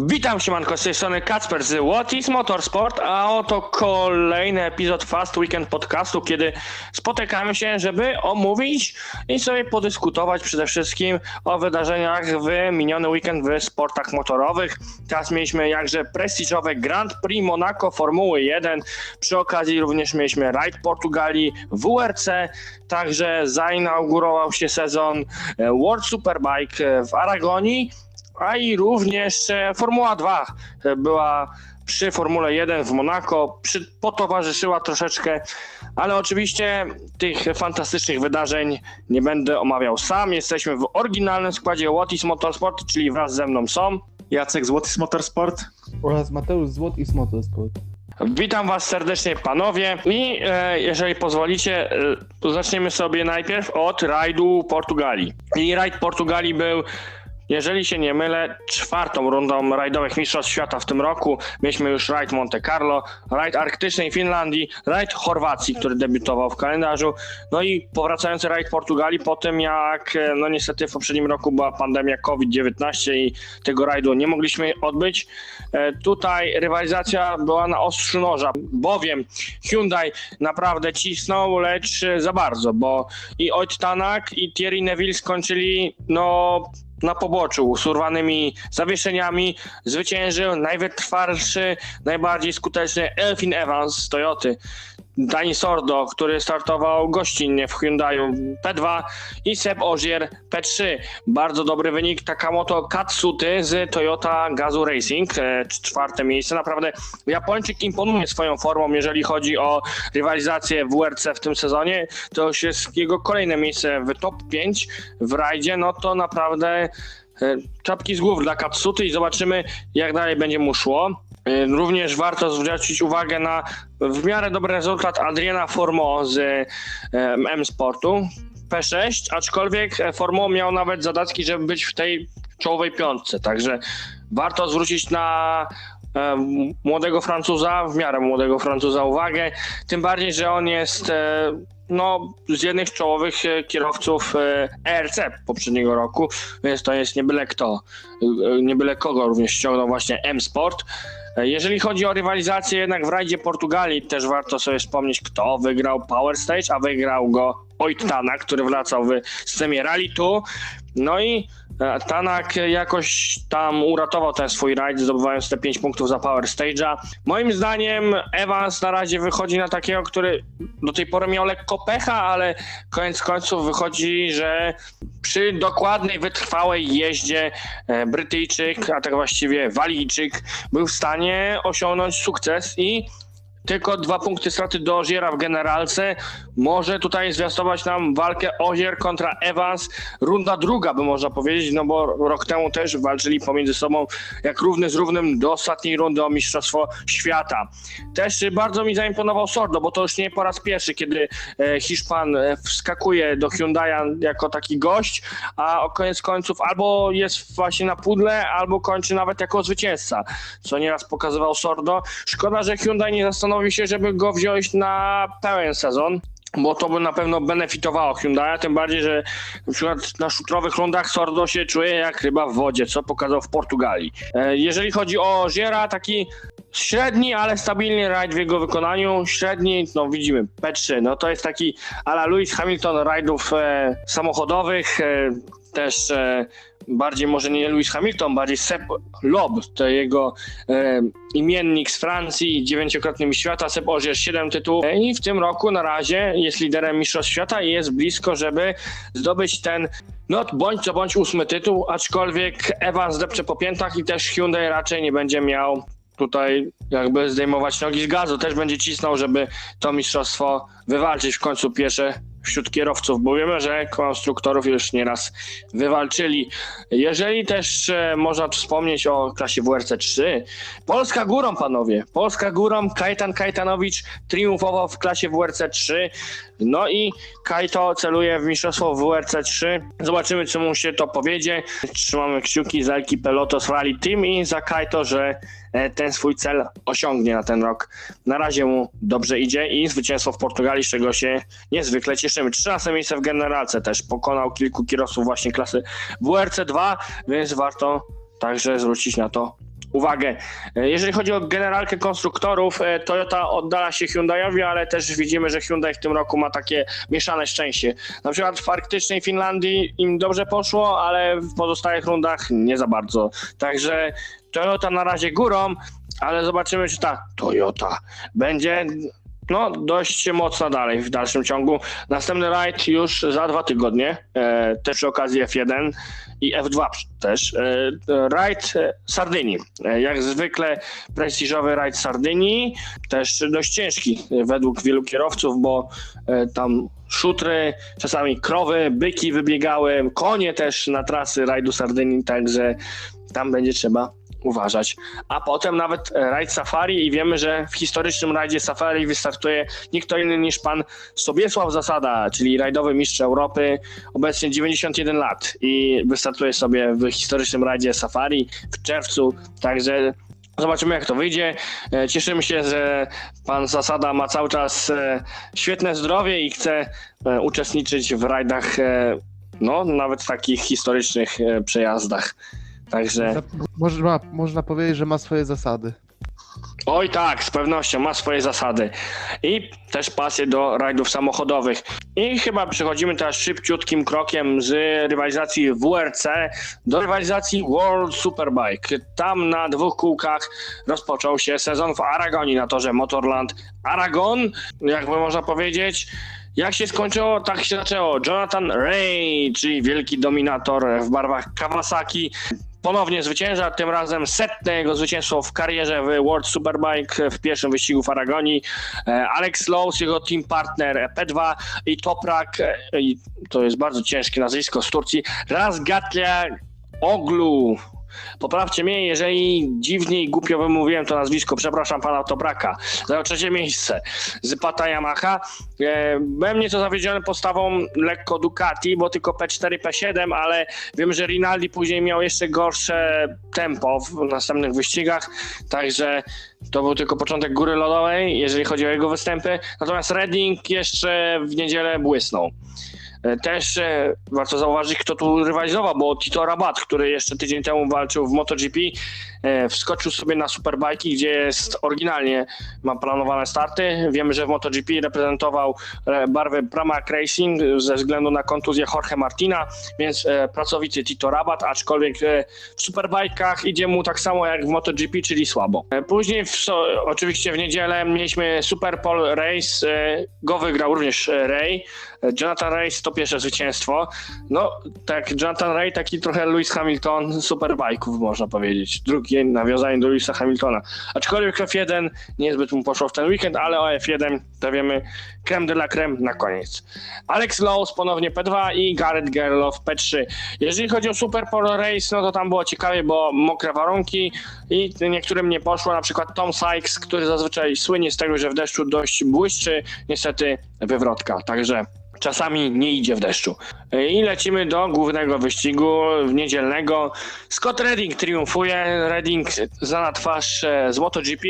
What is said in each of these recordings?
Witam siemanko, z tej strony Kacper z What is Motorsport, a oto kolejny epizod Fast Weekend podcastu, kiedy spotykamy się, żeby omówić i sobie podyskutować przede wszystkim o wydarzeniach w miniony weekend w sportach motorowych. Teraz mieliśmy jakże prestiżowe Grand Prix Monaco Formuły 1, przy okazji również mieliśmy Ride Portugalii WRC, także zainaugurował się sezon e, World Superbike w Aragonii, a i również e, Formuła 2 e, była przy Formule 1 w Monako, przy, potowarzyszyła troszeczkę, ale oczywiście tych fantastycznych wydarzeń nie będę omawiał sam. Jesteśmy w oryginalnym składzie Łotis Motorsport, czyli wraz ze mną są. Jacek Złoty Motorsport. oraz Mateusz Złot i Motorsport. Witam Was serdecznie, panowie. I e, jeżeli pozwolicie, e, to zaczniemy sobie najpierw od rajdu Portugalii. I rajd Portugalii był, jeżeli się nie mylę, czwartą rundą rajdowych Mistrzostw Świata w tym roku. Mieliśmy już rajd Monte Carlo, rajd Arktycznej Finlandii, rajd Chorwacji, który debiutował w kalendarzu. No i powracający rajd Portugalii po tym, jak e, no niestety w poprzednim roku była pandemia COVID-19 i tego rajdu nie mogliśmy odbyć. E, Tutaj rywalizacja była na ostrzu noża, bowiem Hyundai naprawdę cisnął, lecz za bardzo, bo i Oit Tanak i Thierry Neville skończyli no na poboczu z urwanymi zawieszeniami. Zwyciężył najwytrwalszy, najbardziej skuteczny Elfin Evans z Toyoty. Dani Sordo, który startował gościnnie w Hyundaiu P2 i Seb Ogier P3. Bardzo dobry wynik Takamoto Katsuty z Toyota Gazoo Racing, e, czwarte miejsce. Naprawdę Japończyk imponuje swoją formą, jeżeli chodzi o rywalizację w WRC w tym sezonie. To już jest jego kolejne miejsce w top 5 w rajdzie. No to naprawdę czapki z głów dla Katsuty i zobaczymy jak dalej będzie mu szło. E, Również warto zwrócić uwagę na w miarę dobry rezultat Adriana Formo z e, M-Sportu P6, aczkolwiek e, Formo miał nawet zadatki, żeby być w tej czołowej piątce, także warto zwrócić na e, młodego Francuza, w miarę młodego Francuza uwagę, tym bardziej, że on jest e, no, z jednych z czołowych e, kierowców e, ERC poprzedniego roku, więc to jest nie byle kto, e, nie byle kogo również ściągnął właśnie M-Sport. E, Jeżeli chodzi o rywalizację jednak w rajdzie Portugalii, też warto sobie wspomnieć, kto wygrał Power Stage, a wygrał go Oit Tanak, który wracał w systemie Rally 2. No i e, Tanak jakoś tam uratował ten swój rajd, zdobywając te 5 punktów za Power Stage'a. Moim zdaniem Evans na razie wychodzi na takiego, który do tej pory miał lekko pecha, ale koniec końców wychodzi, że przy dokładnej, wytrwałej jeździe e, Brytyjczyk, a tak właściwie Walijczyk, był w stanie osiągnąć sukces i tylko dwa punkty straty do Oziera w generalce. Może tutaj zwiastować nam walkę Ozier kontra Evans. Runda druga, by można powiedzieć, no bo rok temu też walczyli pomiędzy sobą jak równy z równym do ostatniej rundy o Mistrzostwo Świata. Też bardzo mi zaimponował Sordo, bo to już nie po raz pierwszy, kiedy e, Hiszpan e, wskakuje do Hyundai'a jako taki gość, a o koniec końców albo jest właśnie na pudle, albo kończy nawet jako zwycięzca, co nieraz pokazywał Sordo. Szkoda, że Hyundai nie zastanowił się, żeby go wziąć na pełen sezon. Bo to by na pewno benefitowało Hyundai, tym bardziej, że na przykład na szutrowych rundach Sordo się czuje jak ryba w wodzie, co pokazał w Portugalii. E, Jeżeli chodzi o Ziera, taki średni, ale stabilny rajd w jego wykonaniu. Średni, no widzimy, P3, no to jest taki ala Lewis Hamilton rajdów e, samochodowych, e, też e, bardziej może nie Lewis Hamilton, bardziej Sepp Loeb, to jego e, imiennik z Francji, dziewięciokrotny mistrz świata, Sepp Ogier 7 tytułów. E, i w tym roku na razie jest liderem mistrzostw świata i jest blisko, żeby zdobyć ten no bądź co bądź ósmy tytuł, aczkolwiek Evans depcze po piętach i też Hyundai raczej nie będzie miał tutaj jakby zdejmować nogi z gazu, też będzie cisnął, żeby to mistrzostwo wywalczyć w końcu pierwsze wśród kierowców, bo wiemy, że konstruktorów już nieraz wywalczyli. Jeżeli też e, można wspomnieć o klasie WRC 3, Polska górą, panowie, Polska górą, Kajtan Kajtanowicz triumfował w klasie WRC 3, no i Kajto celuje w mistrzostwo WRC 3. Zobaczymy, czy mu się to powiedzie. Trzymamy kciuki za ekipę Lotos Rally Team i za Kajto, że ten swój cel osiągnie na ten rok. Na razie mu dobrze idzie i zwycięstwo w Portugalii, z czego się niezwykle cieszymy. 13 miejsce w generalce też pokonał kilku kierowców właśnie klasy WRC 2, więc warto także zwrócić na to uwagę. E, Jeżeli chodzi o generalkę konstruktorów, e, Toyota oddala się Hyundaiowi, ale też widzimy, że Hyundai w tym roku ma takie mieszane szczęście. Na przykład w arktycznej Finlandii im dobrze poszło, ale w pozostałych rundach nie za bardzo. Także Toyota na razie górą, ale zobaczymy, czy ta Toyota będzie no, dość mocno dalej w dalszym ciągu. Następny rajd już za dwa tygodnie, e, też przy okazji F1 i F2 też. E, rajd e, Sardynii. E, jak zwykle prestiżowy rajd Sardynii, też dość ciężki według wielu kierowców, bo e, tam szutry, czasami krowy, byki wybiegały, konie też na trasy rajdu Sardynii, także tam będzie trzeba uważać. A potem nawet e, rajd Safari i wiemy, że w historycznym rajdzie Safari wystartuje nikt inny niż pan Sobiesław Zasada, czyli rajdowy mistrz Europy, obecnie 91 lat i wystartuje sobie w historycznym rajdzie Safari w czerwcu, także Zobaczymy, jak to wyjdzie. E, Cieszymy się, że pan Zasada ma cały czas e, świetne zdrowie i chce uczestniczyć w rajdach, no, nawet takich historycznych przejazdach. Także. Można, można powiedzieć, że ma swoje zasady. Oj tak, z pewnością ma swoje zasady. I też pasję do rajdów samochodowych. I chyba przechodzimy teraz szybciutkim krokiem z rywalizacji WRC do rywalizacji World Superbike. Tam na dwóch kółkach rozpoczął się sezon w Aragonii na torze Motorland Aragon, jakby można powiedzieć. Jak się skończyło, tak się zaczęło. Jonathan Ray, czyli wielki dominator w barwach Kawasaki, ponownie zwycięża, tym razem setne jego zwycięstwo w karierze w World Superbike w pierwszym wyścigu w Aragonii. E, Alex Lowe's, jego team partner P2 i Toprak, e, i to jest bardzo ciężkie nazwisko z Turcji, Razgatlia Oglu. Poprawcie mnie, jeżeli dziwnie i głupio wymówiłem to nazwisko, przepraszam pana Topraka. Zajął trzecie miejsce z Pata Yamaha. E, byłem nieco zawiedziony postawą lekko Ducati, bo tylko P4, P7, ale wiem, że Rinaldi później miał jeszcze gorsze tempo w następnych wyścigach, także to był tylko początek góry lodowej, jeżeli chodzi o jego występy. Natomiast Redding jeszcze w niedzielę błysnął. E, Też e, warto zauważyć, kto tu rywalizował, bo Tito Rabat, który jeszcze tydzień temu walczył w MotoGP, e, wskoczył sobie na Superbike, gdzie jest oryginalnie, ma planowane starty. Wiemy, że w MotoGP reprezentował barwy Pramac Racing ze względu na kontuzję Jorge Martina, więc pracowity Tito Rabat, aczkolwiek w Superbajkach idzie mu tak samo jak w MotoGP, czyli słabo. Później w, oczywiście w niedzielę mieliśmy Super Pole Race, go wygrał również Ray. Jonathan Ray to pierwsze zwycięstwo. No, tak, Jonathan Ray taki trochę Lewis Hamilton superbajków, można powiedzieć. Drugie nawiązanie do Lewisa Hamiltona. Aczkolwiek F1 niezbyt mu poszło w ten weekend, ale o F1 to wiemy creme de la creme na koniec. Alex Lowe's ponownie P2 i Garrett Gerloff P3. Jeżeli chodzi o Super Pole Race, no to tam było ciekawie, bo mokre warunki i niektórym nie poszło, na przykład Tom Sykes, który zazwyczaj słynie z tego, że w deszczu dość błyszczy, niestety wywrotka, także czasami nie idzie w deszczu. I lecimy do głównego wyścigu niedzielnego. Scott Redding triumfuje. Redding za twarz e, z MotoGP.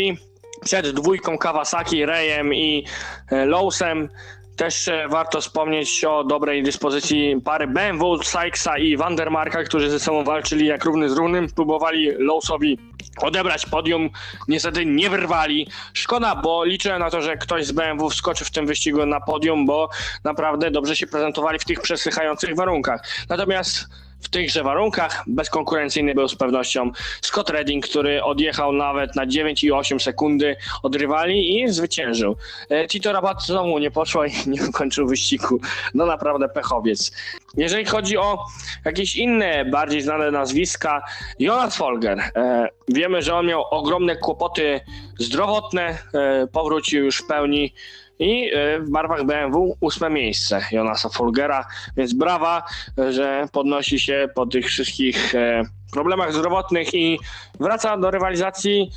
Przed dwójką Kawasaki, Rayem i e, Lowsem. Też e, warto wspomnieć o dobrej dyspozycji pary BMW, Sykesa i Vandermarka, którzy ze sobą walczyli jak równy z równym. Próbowali Lowsowi odebrać podium. Niestety nie wyrwali. Szkoda, bo liczyłem na to, że ktoś z BMW wskoczy w tym wyścigu na podium, bo naprawdę dobrze się prezentowali w tych przesychających warunkach. Natomiast w tychże warunkach bezkonkurencyjny był z pewnością Scott Redding, który odjechał nawet na 9,8 sekundy od rywali i zwyciężył. E, Tito Rabat znowu nie poszło i nie ukończył wyścigu. No naprawdę pechowiec. Jeżeli chodzi o jakieś inne, bardziej znane nazwiska, Jonas Folger. E, wiemy, że on miał ogromne kłopoty zdrowotne, e, powrócił już w pełni i e, w barwach BMW ósme miejsce Jonasa Folgera, więc brawa, że podnosi się po tych wszystkich e, problemach zdrowotnych i wraca do rywalizacji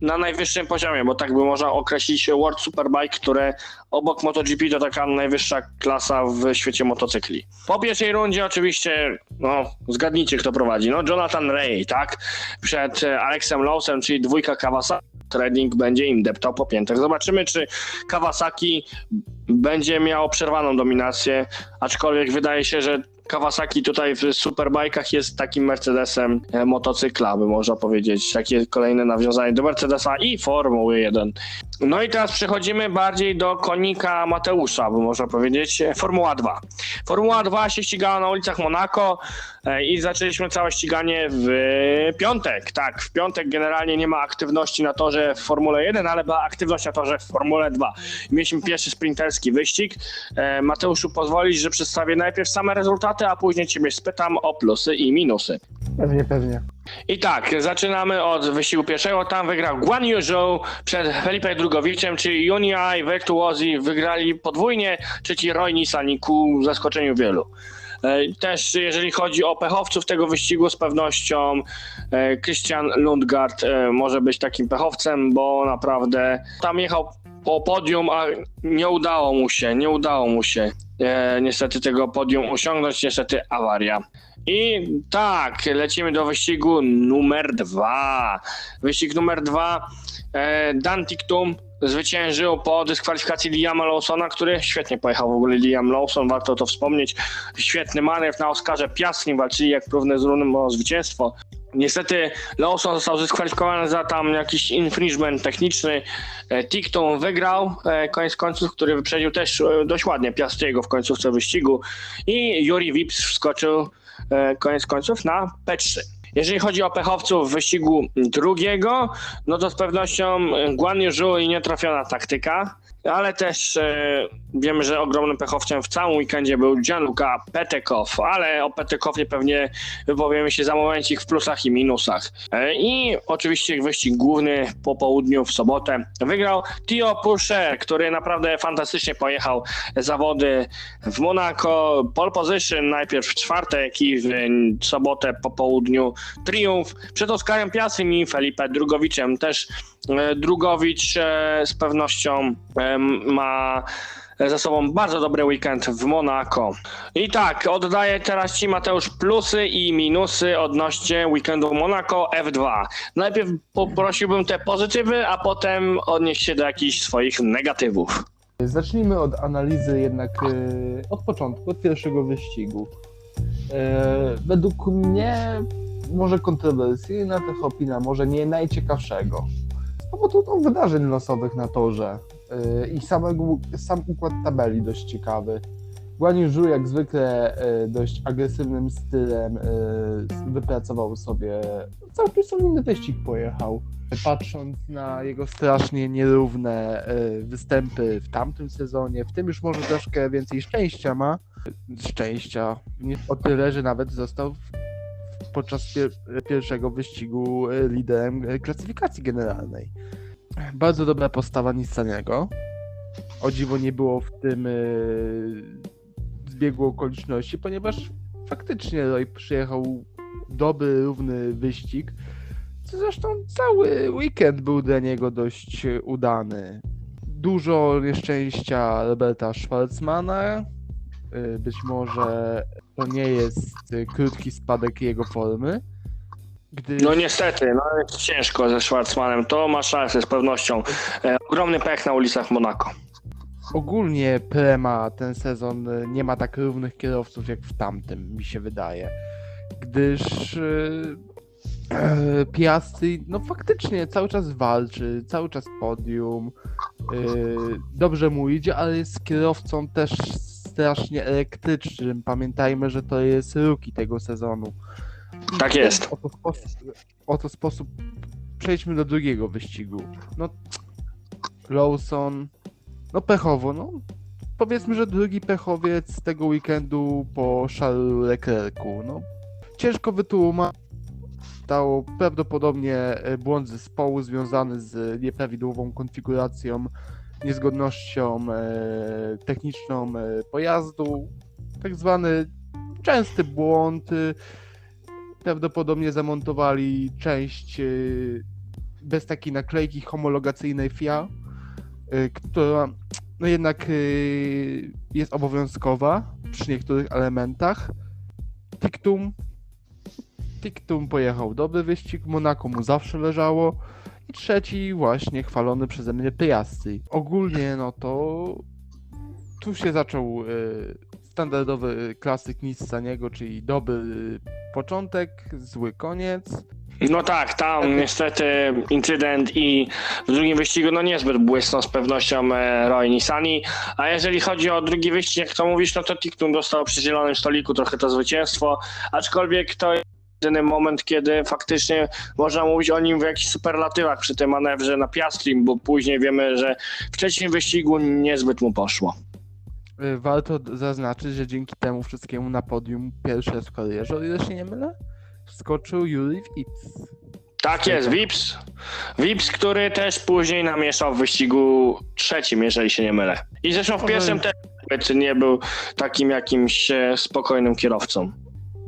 na najwyższym poziomie, bo tak by można określić World Superbike, które obok MotoGP to taka najwyższa klasa w świecie motocykli. Po pierwszej rundzie oczywiście, no zgadnijcie kto prowadzi, no Jonathan Ray, tak? Przed e, Alexem Lowsem, czyli dwójka Kawasaki. Trading będzie im deptał po piętach. Zobaczymy, czy Kawasaki będzie miało przerwaną dominację, aczkolwiek wydaje się, że Kawasaki tutaj w superbajkach jest takim Mercedesem e, motocykla, by można powiedzieć. Takie kolejne nawiązanie do Mercedesa i Formuły 1. No i teraz przechodzimy bardziej do konika Mateusza, by można powiedzieć, e, Formuła 2. Formuła 2 się ścigała na ulicach Monako e, i zaczęliśmy całe ściganie w piątek. Tak, w piątek generalnie nie ma aktywności na torze w Formule 1, ale była aktywność na torze w Formule 2. Mieliśmy pierwszy sprinterski wyścig. Mateuszu, pozwolisz, że przedstawię najpierw same rezultaty, a później ciebie spytam o plusy i minusy. Pewnie, pewnie. I tak, zaczynamy od wyścigu pierwszego. Tam wygrał Guan Yu Zhou przed Felipe Drugowiczem, czyli Junia i Virtuosi wygrali podwójnie, trzeci Roy Nissani ku zaskoczeniu wielu. E, Też jeżeli chodzi o pechowców tego wyścigu, z pewnością e, Christian Lundgaard e, może być takim pechowcem, bo naprawdę tam jechał po podium, a nie udało mu się, nie udało mu się e, niestety tego podium osiągnąć, niestety awaria. I tak, lecimy do wyścigu numer dwa. Wyścig numer dwa. E, Dan Tiktum zwyciężył po dyskwalifikacji Liama Lawsona, który świetnie pojechał w ogóle Liam Lawson, warto to wspomnieć. Świetny manewr na Oscarze Piastrim, walczyli jak równy z równym o zwycięstwo. Niestety Lawson został dyskwalifikowany za tam jakiś infringement techniczny. E, Tiktum wygrał e, koniec końców, który wyprzedził też e, dość ładnie Piastriego w końcówce wyścigu i Juri Vips wskoczył koniec końców na P3. Jeżeli chodzi o pechowców wyścigu drugiego, no to z pewnością Guan Yu Zhou i nietrafiona taktyka, ale też e, wiemy, że ogromnym pechowcem w całym weekendzie był Gianluca Petekow, ale o Petekowie pewnie wypowiemy się za momencik w plusach i minusach. E, I oczywiście wyścig główny po południu w sobotę wygrał Tio Pourchaire, który naprawdę fantastycznie pojechał zawody w Monaco, pole position najpierw w czwartek i w sobotę po południu triumf przed Oskarem Piasym i Felipe Drugowiczem. Też Drugowicz e, z pewnością e, ma za sobą bardzo dobry weekend w Monako. I tak, oddaję teraz Ci Mateusz plusy i minusy odnośnie weekendu Monako F2. Najpierw poprosiłbym te pozytywy, a potem odnieść się do jakichś swoich negatywów. Zacznijmy od analizy jednak e, od początku, od pierwszego wyścigu. E, według mnie może kontrowersyjna trochę opinia, może nie najciekawszego. Z powodu no, wydarzeń losowych na torze e, i samego, sam układ tabeli dość ciekawy. Guan Yu Zhou jak zwykle e, dość agresywnym stylem e, wypracował sobie całkiem solidny wyścig pojechał. Patrząc na jego strasznie nierówne e, występy w tamtym sezonie, w tym już może troszkę więcej szczęścia ma. Szczęścia. O tyle, że nawet został w- podczas pier- pierwszego wyścigu e, liderem e, klasyfikacji generalnej. Bardzo dobra postawa Nissaniego. O dziwo nie było w tym e, zbiegu okoliczności, ponieważ faktycznie Roy przyjechał dobry, równy wyścig. Co Zresztą cały weekend był dla niego dość udany. Dużo nieszczęścia Roberta Schwarzmana. Być może to nie jest e, krótki spadek jego formy. Gdy No niestety, no jest ciężko ze Schwarzmanem, to masz szansę z pewnością. E, ogromny pech na ulicach Monako. ogólnie Prema ten sezon e, nie ma tak równych kierowców jak w tamtym, mi się wydaje. Gdyż e, e, Piastri, no faktycznie cały czas walczy, cały czas podium, e, dobrze mu idzie, ale jest kierowcą też strasznie elektrycznym. Pamiętajmy, że to jest rookie tego sezonu. Tak jest. Oto sposób, oto sposób przejdźmy do drugiego wyścigu. No, Lawson, no pechowo, no. Powiedzmy, że drugi pechowiec tego weekendu po Charlesu Leclercu. No, ciężko wytłumaczyć. Stało prawdopodobnie e, błąd zespołu związany z nieprawidłową konfiguracją, niezgodnością e, techniczną e, pojazdu. Tak zwany częsty błąd. Prawdopodobnie zamontowali część e, bez takiej naklejki homologacyjnej FIA, która no jednak jest obowiązkowa przy niektórych elementach. Tiktum. Tiktum pojechał dobry wyścig, Monako mu zawsze leżało. I trzeci właśnie chwalony przeze mnie Piastri. Ogólnie no to tu się zaczął y, standardowy klasyk nic za niego, czyli dobry początek, zły koniec. No tak, tam niestety incydent i w drugim wyścigu no niezbyt błysnął z pewnością e, Roy Nissani, a jeżeli chodzi o drugi wyścig, jak to mówisz, no to Tiktun dostał przy zielonym stoliku trochę to zwycięstwo, aczkolwiek to jedyny moment, kiedy faktycznie można mówić o nim w jakichś superlatywach przy tym manewrze na Piastrim, bo później wiemy, że w trzecim wyścigu niezbyt mu poszło. Y, Warto zaznaczyć, że dzięki temu wszystkiemu na podium pierwszy raz w karierze, o ile się nie mylę, wskoczył Juri Vips. Tak jest, Vips. Vips, który też później namieszał w wyścigu trzecim, jeżeli się nie mylę. I zresztą w pierwszym też nie był takim jakimś e, spokojnym kierowcą.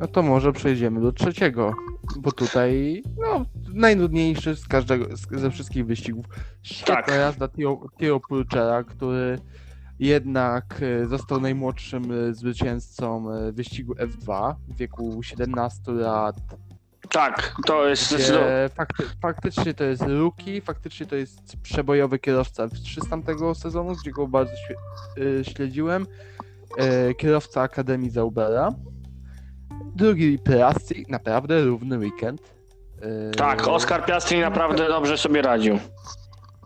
No to może przejdziemy do trzeciego, bo tutaj, no, najnudniejszy z każdego, z, ze wszystkich wyścigów. Świetna Tak. jazda Theo, Theo Purchera, który jednak e, został najmłodszym e, zwycięzcą e, wyścigu F2 w wieku 17 lat. Tak, to jest zdecydowanie. Fakty, faktycznie to jest rookie, faktycznie to jest przebojowy kierowca F3 z tamtego sezonu, gdzie go bardzo śledziłem. Kierowca Akademii Zaubera. Drugi Piastri, naprawdę równy weekend. E, Tak, Oskar Piastri naprawdę dobrze sobie radził.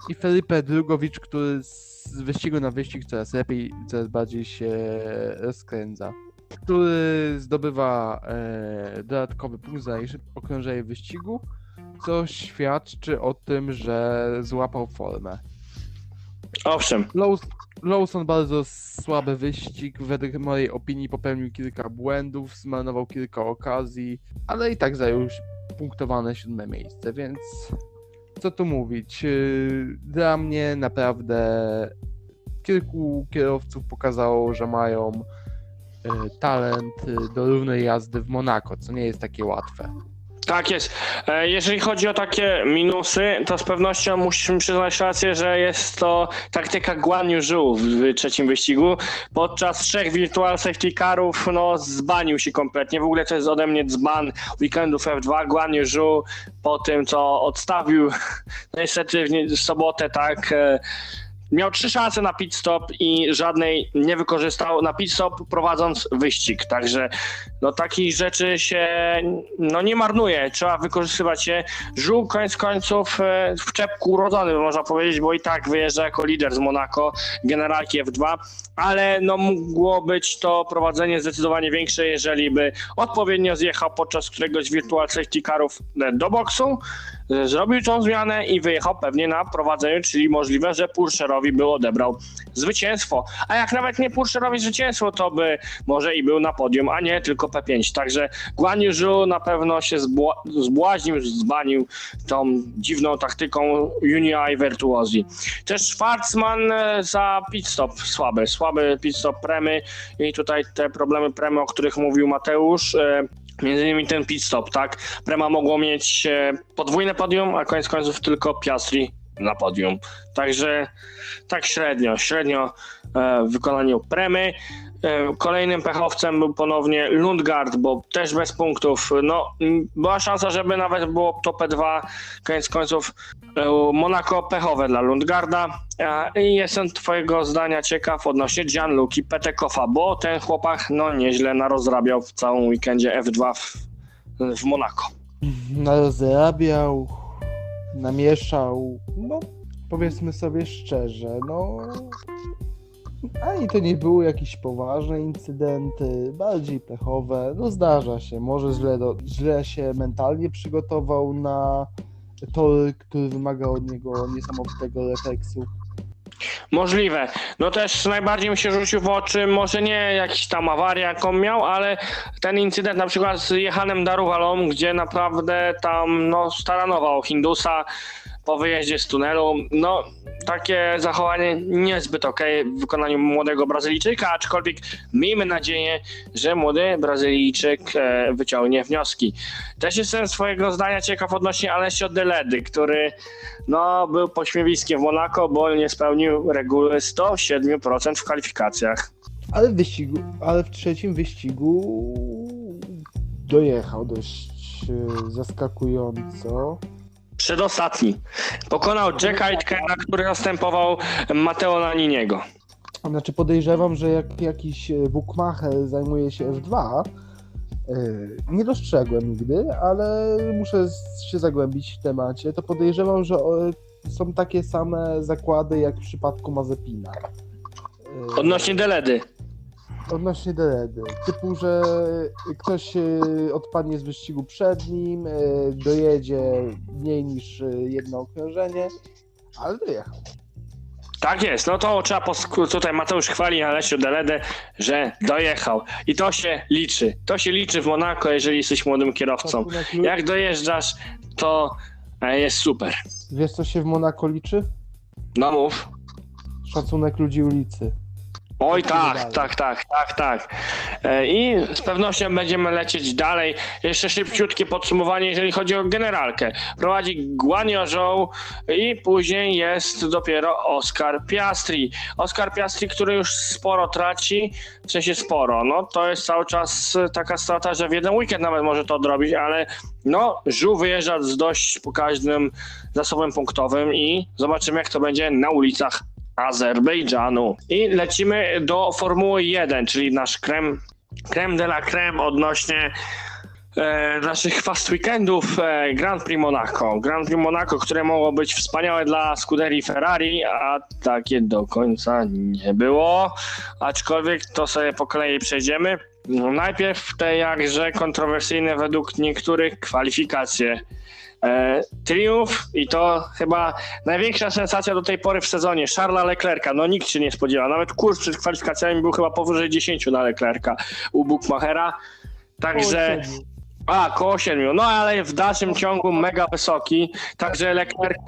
I Felipe Drugowicz, który z wyścigu na wyścig coraz lepiej, coraz bardziej się rozkręca. Który zdobywa e, dodatkowy punkt za okrążenie wyścigu, co świadczy o tym, że złapał formę. Owszem, Laws- Lawson bardzo słaby wyścig, według mojej opinii popełnił kilka błędów, zmarnował kilka okazji, ale i tak zajął punktowane siódme miejsce, więc co tu mówić? Yy, Dla mnie naprawdę kilku kierowców pokazało, że mają yy, talent yy, do równej jazdy w Monako, co nie jest takie łatwe. Tak jest. E, Jeżeli chodzi o takie minusy, to z pewnością musimy przyznać rację, że jest to taktyka Guan Yu Zhou w trzecim wyścigu. Podczas trzech virtual safety carów no, zbanił się kompletnie. W ogóle to jest ode mnie dzban weekendów F2. Guan Yu Zhou po tym, co odstawił no niestety w nie- w sobotę, tak, e, miał trzy szanse na pit stop i żadnej nie wykorzystał na pit stop prowadząc wyścig. Także no takich rzeczy się no nie marnuje, trzeba wykorzystywać je. Żół koniec końców e, w czepku urodzony, można powiedzieć, bo i tak wyjeżdża jako lider z Monaco, generalki F2, ale no mogło być to prowadzenie zdecydowanie większe, jeżeli by odpowiednio zjechał podczas któregoś virtual safety carów e, do boksu, zrobił tą zmianę i wyjechał pewnie na prowadzeniu, czyli możliwe, że Purszerowi by odebrał zwycięstwo. A jak nawet nie Purszerowi zwycięstwo, to by może i był na podium, a nie tylko P5. Także Guan Yu na pewno się zbła- zbłaźnił, zbanił tą dziwną taktyką Unii Virtuosi. Też Schwarzman e, za pit stop słaby, słaby pit stop premy i tutaj te problemy premy, o których mówił Mateusz, e, Między innymi ten pit stop, tak? Prema mogło mieć e, podwójne podium, a koniec końców tylko Piastri na podium. Także tak średnio, średnio e, w wykonaniu Premy. E, Kolejnym pechowcem był ponownie Lundgaard, bo też bez punktów. No, była szansa, żeby nawet było to P2. Koniec końców e, Monaco pechowe dla Lundgarda. E, I jestem twojego zdania ciekaw odnośnie Gianluki Petekofa, bo ten chłopak no nieźle narozrabiał w całym weekendzie F2 w, w Monako. Narozrabiał, namieszał, no powiedzmy sobie szczerze, no ani to nie były jakieś poważne incydenty, bardziej pechowe, no zdarza się, może źle, do, źle się mentalnie przygotował na tory, który wymaga od niego niesamowitego refleksu. Możliwe. No też najbardziej mi się rzucił w oczy, może nie jakiś tam awaria, jaką miał, ale ten incydent na przykład z Jehanem Daruwalą, gdzie naprawdę tam no, staranował Hindusa po wyjeździe z tunelu. No, takie zachowanie niezbyt okej w wykonaniu młodego Brazylijczyka, aczkolwiek miejmy nadzieję, że młody Brazylijczyk e, wyciągnie wnioski. Też jestem swojego zdania ciekaw odnośnie Alessio Deledy, który no, był pośmiewiskiem w Monako, bo nie spełnił reguły 107% w kwalifikacjach. Ale w wyścigu, ale w trzecim wyścigu dojechał dość e, zaskakująco. Przedostatni. Pokonał Jacka Aitkena, który następował Matteo Naniniego. Znaczy podejrzewam, że jak jakiś e, bookmacher zajmuje się F2, e, nie dostrzegłem nigdy, ale muszę się zagłębić w temacie, to podejrzewam, że są takie same zakłady jak w przypadku Mazepina. E, Odnośnie Deledy. Odnośnie Deledy. Typu, że ktoś odpadnie z wyścigu przed nim, e, dojedzie mniej niż e, jedno okrążenie, ale dojechał. Tak jest, no to trzeba posk- tutaj Mateusz chwali Alessio Deledę, że dojechał. I to się liczy. To się liczy w Monako, jeżeli jesteś młodym kierowcą. Jak dojeżdżasz, to e, jest super. Wiesz, co się w Monako liczy? No mów. Szacunek ludzi ulicy. Oj tak, tak, tak, tak, tak. E, I z pewnością będziemy lecieć dalej. Jeszcze szybciutkie podsumowanie, jeżeli chodzi o generalkę. Prowadzi Guanio Zhou i później jest dopiero Oscar Piastri. Oscar Piastri, który już sporo traci, w sensie sporo, no to jest cały czas taka strata, że w jeden weekend nawet może to odrobić, ale no, Zhou wyjeżdża z dość pokaźnym zasobem punktowym i zobaczymy jak to będzie na ulicach Azerbejdżanu. I lecimy do Formuły 1, czyli nasz krem, creme de la creme odnośnie e, naszych fast weekendów e, Grand Prix Monaco. Grand Prix Monaco, które mogło być wspaniałe dla Scuderii Ferrari, a takie do końca nie było. Aczkolwiek to sobie po kolei przejdziemy. No, najpierw te jakże kontrowersyjne według niektórych kwalifikacje. E, triumf i to chyba największa sensacja do tej pory w sezonie. Charlesa Leclerca, no nikt się nie spodziewał. Nawet kurs przed kwalifikacjami był chyba powyżej 10 na Leclerca u Bookmachera. Także, a koło 7, no ale w dalszym ciągu mega wysoki. Także Leclerc,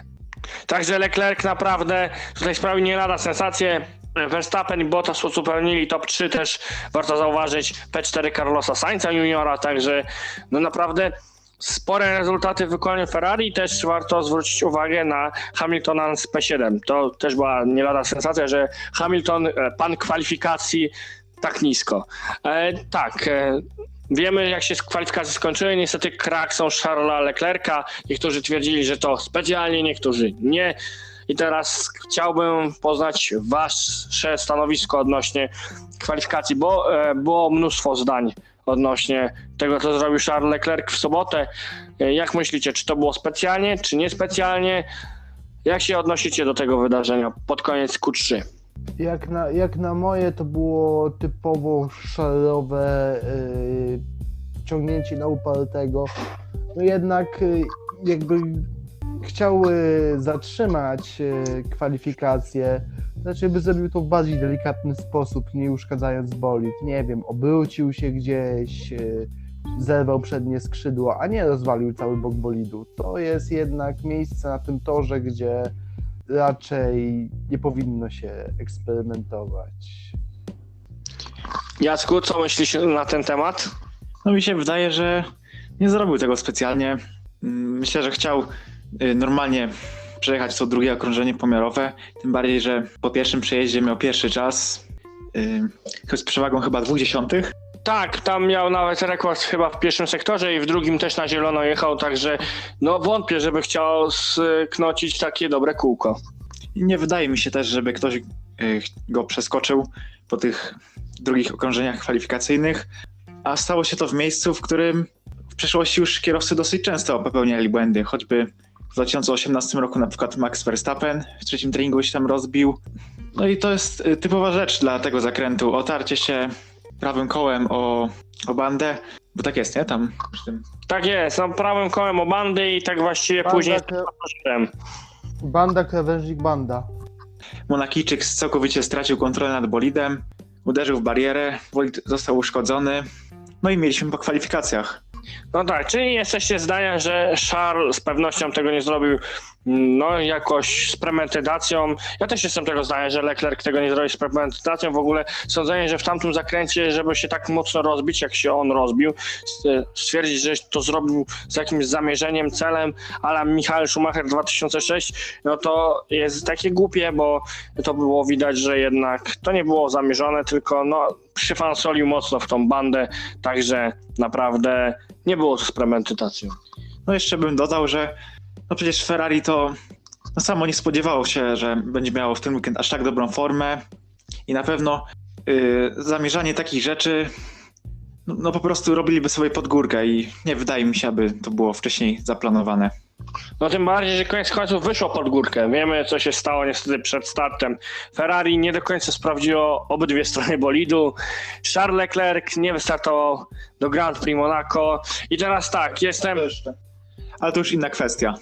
także Leclerc naprawdę tutaj sprawił nie lada sensację. Verstappen i Bottas uzupełnili top 3 też warto zauważyć P4 Carlosa Sainza juniora, także no naprawdę spore rezultaty w wykonaniu Ferrari. Też warto zwrócić uwagę na Hamiltona z P7. To też była nie lada sensacja, że Hamilton, e, pan kwalifikacji, tak nisko. E, tak, e, wiemy jak się kwalifikacje skończyły. Niestety krak są Charlesa Leclerca. Niektórzy twierdzili, że to specjalnie, niektórzy nie. I teraz chciałbym poznać wasze stanowisko odnośnie kwalifikacji, bo e, było mnóstwo zdań odnośnie tego, co zrobił Charles Leclerc w sobotę. E, Jak myślicie, czy to było specjalnie, czy niespecjalnie? Jak się odnosicie do tego wydarzenia pod koniec Q3? Jak na, jak na moje to było typowo szalowe yy, ciągnięcie na upartego. No jednak yy, jakby chciał zatrzymać kwalifikacje, znaczy by zrobił to w bardziej delikatny sposób, nie uszkadzając bolid. Nie wiem, obrócił się gdzieś, yy, zerwał przednie skrzydło, a nie rozwalił cały bok bolidu. To jest jednak miejsce na tym torze, gdzie raczej nie powinno się eksperymentować. Jacku, co myślisz na ten temat? No mi się wydaje, że nie zrobił tego specjalnie. Mm, Myślę, że chciał y, normalnie przejechać to drugie okrążenie pomiarowe. Tym bardziej, że po pierwszym przejeździe miał pierwszy czas y, z przewagą chyba dwóch dziesiątych. Tak, tam miał nawet rekord chyba w pierwszym sektorze i w drugim też na zielono jechał, także no wątpię, żeby chciał sknocić takie dobre kółko. Nie wydaje mi się też, żeby ktoś y, go przeskoczył po tych drugich okrążeniach kwalifikacyjnych, a stało się to w miejscu, w którym w przeszłości już kierowcy dosyć często popełniali błędy, choćby w 2018 roku na przykład Max Verstappen w trzecim treningu się tam rozbił. No i to jest y, typowa rzecz dla tego zakrętu, otarcie się prawym kołem o, o bandę, bo tak jest, nie? Tam przy tym. Tak jest, no prawym kołem o bandy i tak właściwie Banda, później kre... banda krawężnik banda. Monakijczyk całkowicie stracił kontrolę nad bolidem, uderzył w barierę, bolid został uszkodzony, no i mieliśmy po kwalifikacjach. No tak, czyli jesteście zdania, że Charles z pewnością tego nie zrobił no jakoś z premedytacją. Ja też jestem tego zdania, że Leclerc tego nie zrobił z premedytacją. W ogóle sądzenie, że w tamtym zakręcie, żeby się tak mocno rozbić, jak się on rozbił, stwierdzić, że to zrobił z jakimś zamierzeniem, celem, ale Michael Schumacher 2006, no to jest takie głupie, bo to było widać, że jednak to nie było zamierzone, tylko no przyfansolił mocno w tą bandę, także naprawdę nie było to z premedytacją. No jeszcze bym dodał, że no przecież Ferrari to no samo nie spodziewało się, że będzie miało w ten weekend aż tak dobrą formę i na pewno y, zamierzanie takich rzeczy no, no po prostu robiliby sobie pod górkę i nie wydaje mi się, aby to było wcześniej zaplanowane. No tym bardziej, że koniec końców wyszło pod górkę. Wiemy, co się stało niestety przed startem. Ferrari nie do końca sprawdziło obydwie strony bolidu. Charles Leclerc nie wystartował do Grand Prix Monaco. I teraz tak, jestem... Ale to już inna kwestia.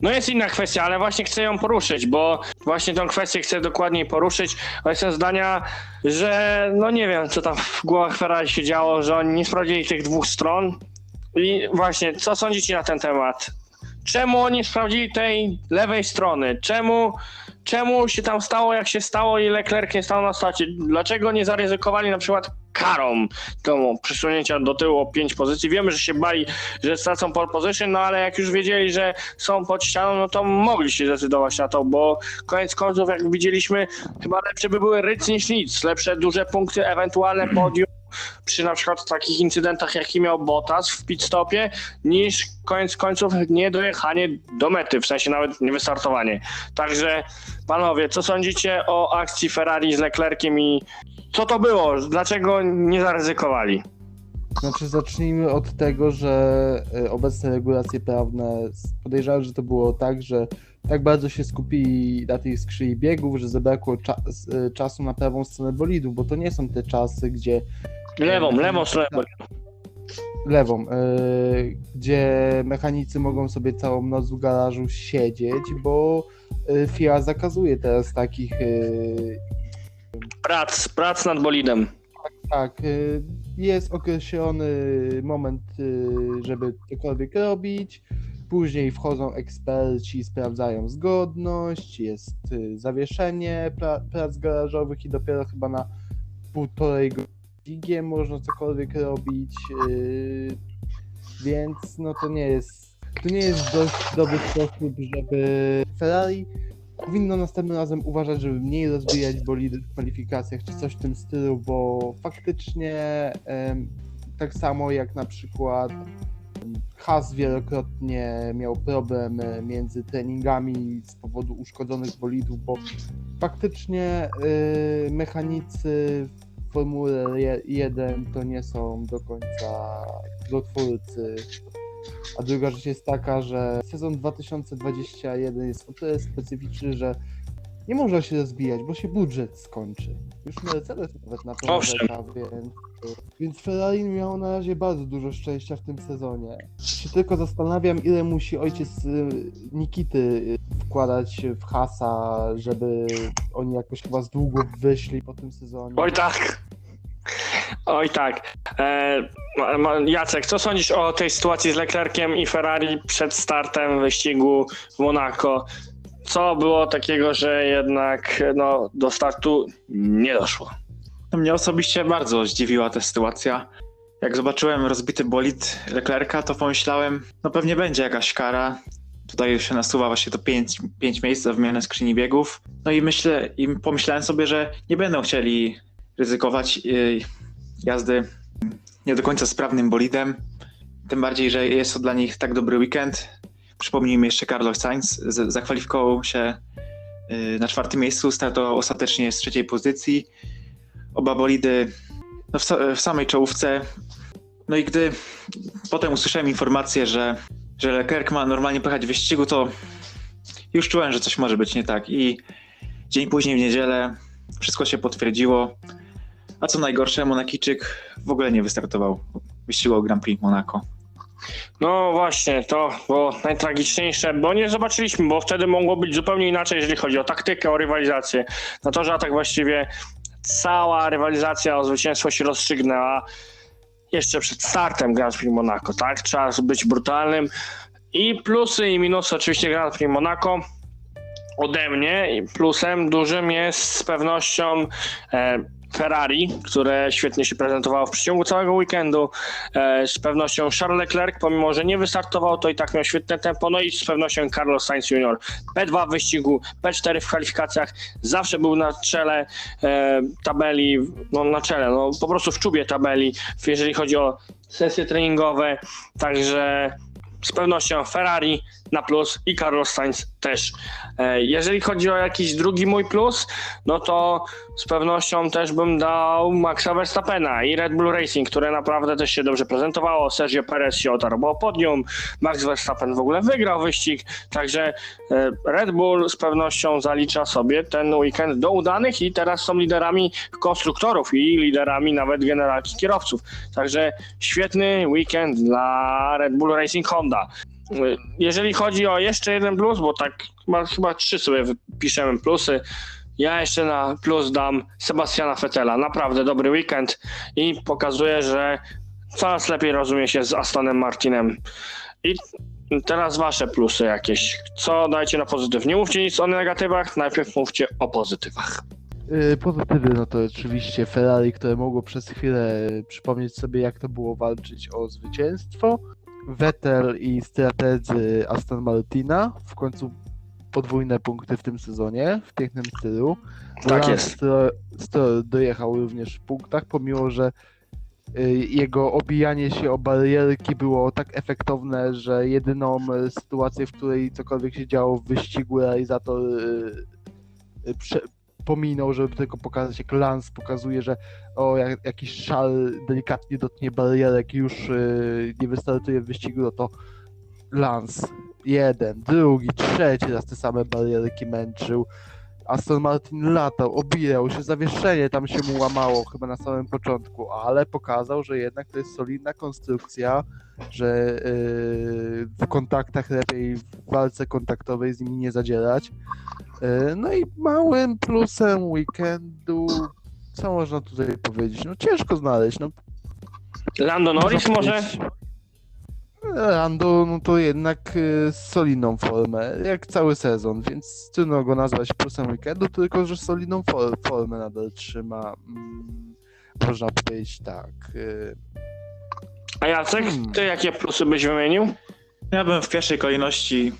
No jest inna kwestia, ale właśnie chcę ją poruszyć, bo właśnie tą kwestię chcę dokładniej poruszyć. Bo jestem zdania, że no nie wiem, co tam w głowach Ferrari się działo, że oni nie sprawdzili tych dwóch stron. I właśnie, co sądzicie na ten temat? Czemu oni sprawdzili tej lewej strony? Czemu, czemu się tam stało, jak się stało i Leclerc nie stał na starcie? Dlaczego nie zaryzykowali na przykład karą tą przesunięcia do tyłu o 5 pozycji? Wiemy, że się bali, że stracą pole position, no ale jak już wiedzieli, że są pod ścianą, no to mogli się zdecydować na to, bo koniec końców, jak widzieliśmy, chyba lepsze by były ryc niż nic. Lepsze duże punkty, ewentualne podium przy na przykład takich incydentach, jaki miał Bottas w pit stopie, niż koniec końców nie dojechanie do mety, w sensie nawet nie wystartowanie. Także panowie, co sądzicie o akcji Ferrari z Leclerciem i co to było? Dlaczego nie zaryzykowali? Znaczy zacznijmy od tego, że e, obecne regulacje prawne podejrzewam, że to było tak, że tak bardzo się skupili na tej skrzyni biegów, że zabrakło e, czasu na prawą stronę bolidu, bo to nie są te czasy, gdzie Lewą, lewą stronę. lewą, e, gdzie mechanicy mogą sobie całą noc w garażu siedzieć, bo e, FIA zakazuje teraz takich e, Prac, prac nad bolidem. Tak, y, jest określony moment, żeby cokolwiek robić. Później wchodzą eksperci, sprawdzają zgodność, jest y, zawieszenie pra prac garażowych i dopiero chyba na półtorej godziny można cokolwiek robić. y, Więc no to nie jest to nie jest dość dobry sposób, żeby Ferrari powinno następnym razem uważać, żeby mniej rozbijać bolidy w kwalifikacjach czy coś w tym stylu, bo faktycznie tak samo jak na przykład Haas wielokrotnie miał problem e, między treningami z powodu uszkodzonych bolidów, bo faktycznie y, mechanicy w Formule 1 to nie są do końca dotwórcy a druga rzecz jest taka, że sezon 2021 jest o tyle specyficzny, że nie można się rozbijać, bo się budżet skończy. Już Mercedes nawet na to narzeka, więc, więc Ferrari miało na razie bardzo dużo szczęścia w tym sezonie. Się tylko zastanawiam, ile musi ojciec y, Nikity y, wkładać w Hasa, żeby oni jakoś chyba z długo wyszli po tym sezonie. Oj tak. Oj tak. E, Jacek, co sądzisz o tej sytuacji z Leclerciem i Ferrari przed startem wyścigu w Monaco? Co było takiego, że jednak no, do startu nie doszło? Mnie osobiście bardzo zdziwiła ta sytuacja. Jak zobaczyłem rozbity bolid Leclerca, to pomyślałem, no pewnie będzie jakaś kara. Tutaj się nasuwa właśnie to 5 pięć miejsc za wymianę skrzyni biegów. No i myślę, i pomyślałem sobie, że nie będą chcieli ryzykować y, jazdy nie do końca sprawnym bolidem. Tym bardziej, że jest to dla nich tak dobry weekend. Przypomnijmy jeszcze Carlos Sainz zakwalifikował się y, na czwartym miejscu, startował ostatecznie z trzeciej pozycji oba bolidy no w, w samej czołówce. No i gdy potem usłyszałem informację, że, że Leclerc ma normalnie pojechać w wyścigu, to już czułem, że coś może być nie tak. I dzień później w niedzielę wszystko się potwierdziło. A co najgorsze, Monakijczyk w ogóle nie wystartował w wyścigu Grand Prix Monaco. No właśnie, to było najtragiczniejsze, bo nie zobaczyliśmy, bo wtedy mogło być zupełnie inaczej, jeżeli chodzi o taktykę, o rywalizację. Na to, że tak właściwie cała rywalizacja o zwycięstwo się rozstrzygnęła jeszcze przed startem Grand Prix Monaco, tak? Trzeba być brutalnym. I plusy i minusy oczywiście Grand Prix Monaco ode mnie. I plusem dużym jest z pewnością e, Ferrari, które świetnie się prezentowało w przeciągu całego weekendu. E, z pewnością Charles Leclerc, pomimo że nie wystartował, to i tak miał świetne tempo. No i z pewnością Carlos Sainz Jr. P2 w wyścigu, P4 w kwalifikacjach, zawsze był na czele e, tabeli, no na czele, no po prostu w czubie tabeli, jeżeli chodzi o sesje treningowe. Także z pewnością Ferrari na plus i Carlos Sainz też. E, Jeżeli chodzi o jakiś drugi mój plus, no to z pewnością też bym dał Maxa Verstappena i Red Bull Racing, które naprawdę też się dobrze prezentowało. Sergio Perez się otarł o podium, Max Verstappen w ogóle wygrał wyścig, także e, Red Bull z pewnością zalicza sobie ten weekend do udanych i teraz są liderami konstruktorów i liderami nawet generalki kierowców. Także świetny weekend dla Red Bull Racing Honda. Jeżeli chodzi o jeszcze jeden plus, bo tak chyba, chyba trzy sobie wypiszemy plusy, ja jeszcze na plus dam Sebastiana Fettela. Naprawdę dobry weekend i pokazuje, że coraz lepiej rozumie się z Astonem Martinem. I teraz wasze plusy jakieś. Co dajcie na pozytyw? Nie mówcie nic o negatywach, najpierw mówcie o pozytywach. Yy, Pozytywy, no to oczywiście Ferrari, które mogło przez chwilę przypomnieć sobie, jak to było walczyć o zwycięstwo. Vettel i strategzy Aston Martina, w końcu podwójne punkty w tym sezonie, w pięknym stylu. Tak Lance jest. Stroll- dojechał również w punktach, pomimo że y, jego obijanie się o barierki było tak efektowne, że jedyną y, sytuację, w której cokolwiek się działo w wyścigu, realizator y, prze, pominął, żeby tylko pokazać, jak Lance pokazuje, że o, jak, jakiś szal delikatnie dotknie barierek i już y, nie wystartuje w wyścigu, no to Lance jeden, drugi, trzeci raz te same barierki męczył. Aston Martin latał, obijał się, zawieszenie tam się mu łamało chyba na samym początku, ale pokazał, że jednak to jest solidna konstrukcja, że yy, w kontaktach lepiej w walce kontaktowej z nimi nie zadzierać. Yy, no i małym plusem weekendu, co można tutaj powiedzieć? No ciężko znaleźć. No, Lando Norris może? powiedzieć. Lando, no to jednak y, solidną formę, jak cały sezon, więc trudno go nazwać plusem weekendu, tylko że solidną for, formę nadal trzyma. Mm, można powiedzieć tak. Y, A Jacek, Hmm. ty jakie plusy byś wymienił? Ja bym w pierwszej kolejności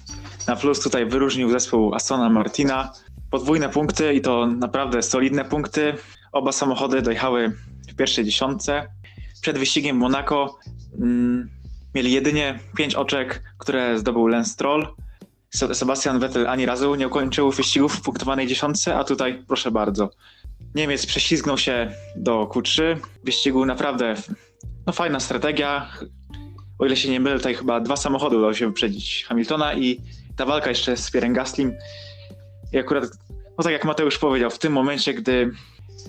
na plus tutaj wyróżnił zespół Astona Martina. Podwójne punkty i to naprawdę solidne punkty. Oba samochody dojechały w pierwszej dziesiątce. Przed wyścigiem Monaco mm, mieli jedynie pięć oczek, które zdobył Lance Stroll. Se- Sebastian Vettel ani razu nie ukończył wyścigów w punktowanej dziesiątce, a tutaj proszę bardzo. Niemiec prześlizgnął się do Q3. W wyścigu naprawdę no, fajna strategia o ile się nie mylę, tutaj chyba dwa samochody udało się wyprzedzić Hamiltona i ta walka jeszcze z Pierrem Gaslim. I akurat, no tak jak Mateusz powiedział, w tym momencie, gdy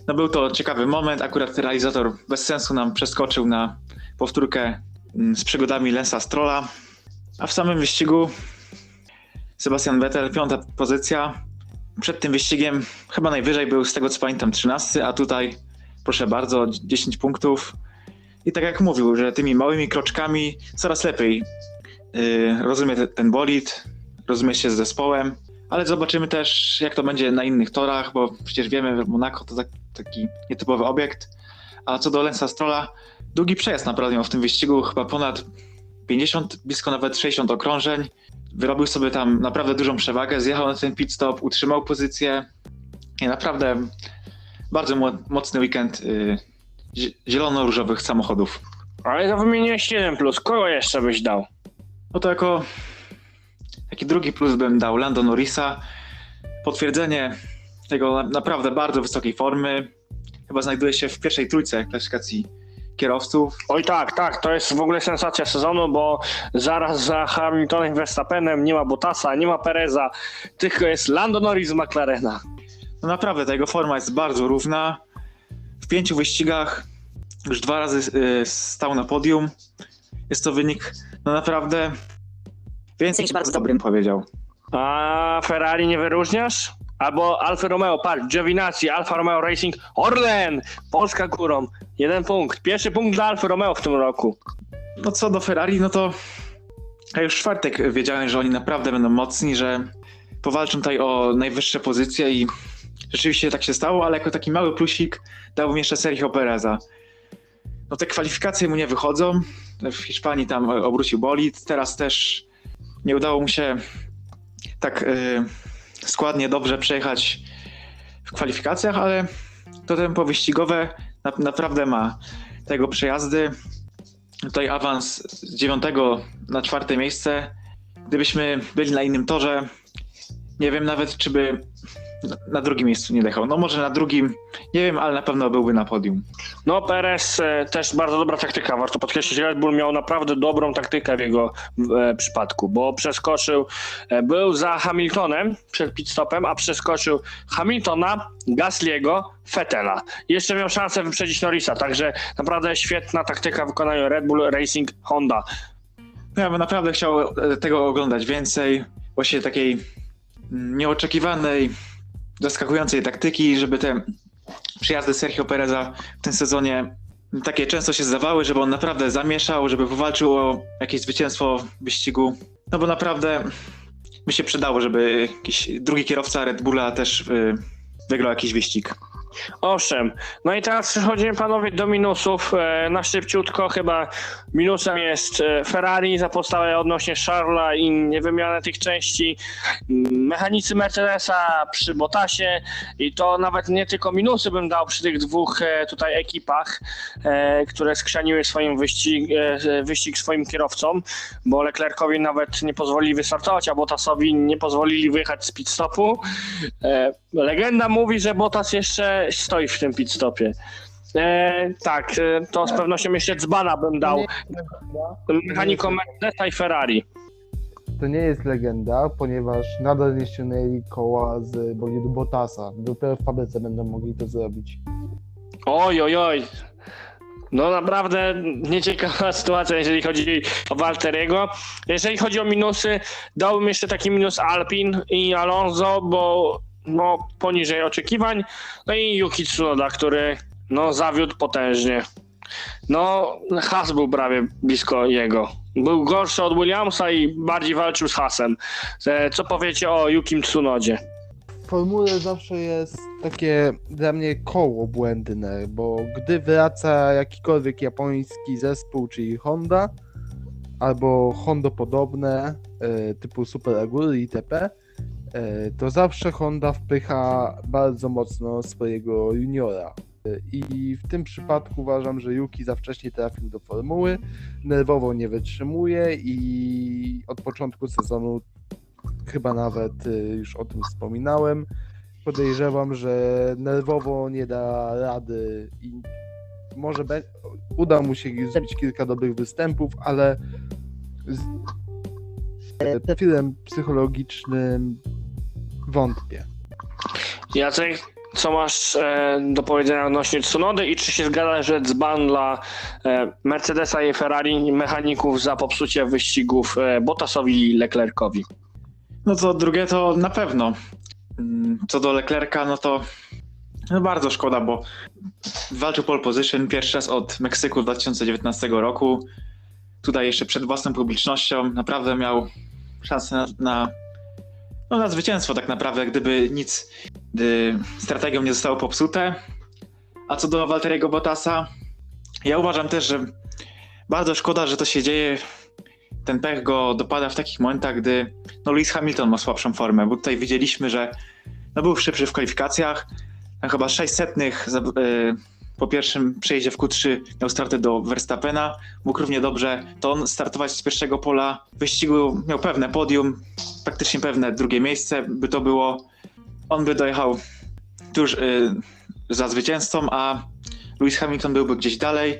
no był to ciekawy moment, akurat realizator bez sensu nam przeskoczył na powtórkę z przygodami Lensa Strolla, a w samym wyścigu Sebastian Vettel, piąta pozycja. Przed tym wyścigiem chyba najwyżej był, z tego co pamiętam, 13, a tutaj proszę bardzo, 10 punktów. I tak jak mówił, że tymi małymi kroczkami coraz lepiej yy, rozumie te, ten bolid, rozumie się z zespołem, ale zobaczymy też, jak to będzie na innych torach, bo przecież wiemy, że Monaco to tak, taki nietypowy obiekt. A co do Lensa Strolla, długi przejazd naprawdę miał w tym wyścigu, chyba ponad 50, blisko nawet 60 okrążeń. Wyrobił sobie tam naprawdę dużą przewagę, zjechał na ten pit stop, utrzymał pozycję. I naprawdę bardzo mo- mocny weekend zie- zielono-różowych samochodów. Ale to wymieniłeś jeden plus. Kogo jeszcze byś dał? No to jako taki drugi plus bym dał Lando Norrisa. Potwierdzenie tego na- naprawdę bardzo wysokiej formy. Chyba znajduje się w pierwszej trójce klasyfikacji kierowców. Oj tak, tak, to jest w ogóle sensacja sezonu, bo zaraz za Hamiltonem i Verstappenem nie ma Bottasa, nie ma Pereza, tylko jest Lando Norris z McLarena. No naprawdę, ta jego forma jest bardzo równa. W pięciu wyścigach już dwa razy y, stał na podium. Jest to wynik no naprawdę więcej niż bardzo dobrym powiedział. A Ferrari nie wyróżniasz? Albo Alfa Romeo, patrz, Giovinazzi, Alfa Romeo Racing, Orlen, Polska górą, jeden punkt. Pierwszy punkt dla Alfa Romeo w tym roku. No co do Ferrari, no to ja już w czwartek wiedziałem, że oni naprawdę będą mocni, że powalczą tutaj o najwyższe pozycje i rzeczywiście tak się stało, ale jako taki mały plusik dałbym jeszcze Sergio Pereza. No te kwalifikacje mu nie wychodzą. W Hiszpanii tam obrócił bolid. Teraz też nie udało mu się tak y, składnie dobrze przejechać w kwalifikacjach, ale to tempo wyścigowe na, naprawdę ma tego przejazdy. Tutaj awans z dziewiątego na czwarte miejsce gdybyśmy byli na innym torze, nie wiem nawet, czy by na- drugim miejscu nie dojechał. No może na drugim, nie wiem, ale na pewno byłby na podium. No Perez e, też bardzo dobra taktyka, warto podkreślić, Red Bull miał naprawdę dobrą taktykę w jego e, przypadku, bo przeskoczył, e, był za Hamiltonem przed pit stopem, a przeskoczył Hamiltona, Gasliego, Fettela. Jeszcze miał szansę wyprzedzić Norrisa, także naprawdę świetna taktyka w wykonaniu Red Bull Racing Honda. No ja bym naprawdę chciał e, tego oglądać więcej, właśnie takiej mm, nieoczekiwanej, zaskakującej taktyki, żeby te przyjazdy Sergio Pereza w tym sezonie takie często się zdawały, żeby on naprawdę zamieszał, żeby powalczył o jakieś zwycięstwo w wyścigu. No bo naprawdę by się przydało, żeby jakiś drugi kierowca Red Bulla też y, wygrał jakiś wyścig. Owszem. No i teraz przechodzimy panowie do minusów. E, Na szybciutko chyba minusem jest e, Ferrari za postawę odnośnie Charlesa i niewymianę tych części. Mechanicy Mercedesa przy Bottasie i to nawet nie tylko minusy bym dał przy tych dwóch e, tutaj ekipach, które skrzaniły swoim wyścig, wyścig swoim kierowcom, bo Leclercowi nawet nie pozwolili wystartować, a Bottasowi nie pozwolili wyjechać z pit stopu. Legenda mówi, że Bottas jeszcze stoi w tym pit stopie. E, tak, e, to z pewnością jeszcze dzbana bym dał mechanikom Mercedesa i Ferrari. To nie jest legenda, ponieważ nadal nie ściągnęli koła z bolidu Bottasa. Dopiero w fabryce będą mogli to zrobić. Oj, oj, oj. No naprawdę nieciekawa sytuacja, jeżeli chodzi o Walteriego. Jeżeli chodzi o minusy, dałbym jeszcze taki minus Alpin i Alonso, bo no, poniżej oczekiwań. No i Yuki Tsunoda, który no, zawiódł potężnie. No, Haas był prawie blisko jego. Był gorszy od Williamsa i bardziej walczył z Haasem. E, Co powiecie o Yukim Tsunodzie? Formule zawsze jest takie dla mnie koło błędne, bo gdy wraca jakikolwiek japoński zespół, czyli Honda, albo Hondo podobne, e, typu Super Aguri itp., to zawsze Honda wpycha bardzo mocno swojego juniora. E, I w tym przypadku uważam, że Yuki za wcześnie trafił do formuły, nerwowo nie wytrzymuje i od początku sezonu chyba nawet y, już o tym wspominałem. Podejrzewam, że nerwowo nie da rady i może be- uda mu się zrobić kilka dobrych występów, ale z e, profilem psychologicznym wątpię. Jacek, co masz e, do powiedzenia odnośnie Tsunody i czy się zgadza, że dzban dla e, Mercedesa i Ferrari mechaników za popsucie wyścigów e, Bottasowi i Leclercowi? No to drugie to na pewno. Mm, Co do Leclerca, no to no bardzo szkoda, bo walczył pole position pierwszy raz od Meksyku 2019 roku. Tutaj jeszcze przed własną publicznością naprawdę miał szansę na, na, no na zwycięstwo tak naprawdę, gdyby nic, strategią nie zostało popsute. A co do Walteriego Bottasa, ja uważam też, że bardzo szkoda, że to się dzieje. Ten pech go dopada w takich momentach, gdy no Lewis Hamilton ma słabszą formę, bo tutaj widzieliśmy, że no był szybszy w kwalifikacjach, chyba 600 za, y, po pierwszym przejeździe w Q3 miał startę do Verstappena, mógł równie dobrze to on startować z pierwszego pola. Wyścigu, miał pewne podium, praktycznie pewne drugie miejsce by to było, on by dojechał tuż y, za zwycięzcą, a Lewis Hamilton byłby gdzieś dalej,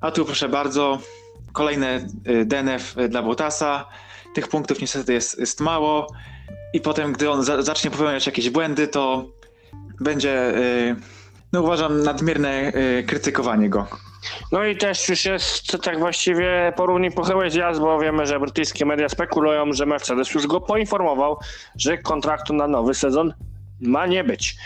a tu proszę bardzo, kolejne y, DNF dla Bottasa, tych punktów niestety jest, jest mało. I potem, gdy on za, zacznie popełniać jakieś błędy, to będzie, y, no uważam, nadmierne y, krytykowanie go. No i też już jest tak właściwie porówni pochyły zjazd, bo wiemy, że brytyjskie media spekulują, że Mercedes już go poinformował, że kontraktu na nowy sezon ma nie być.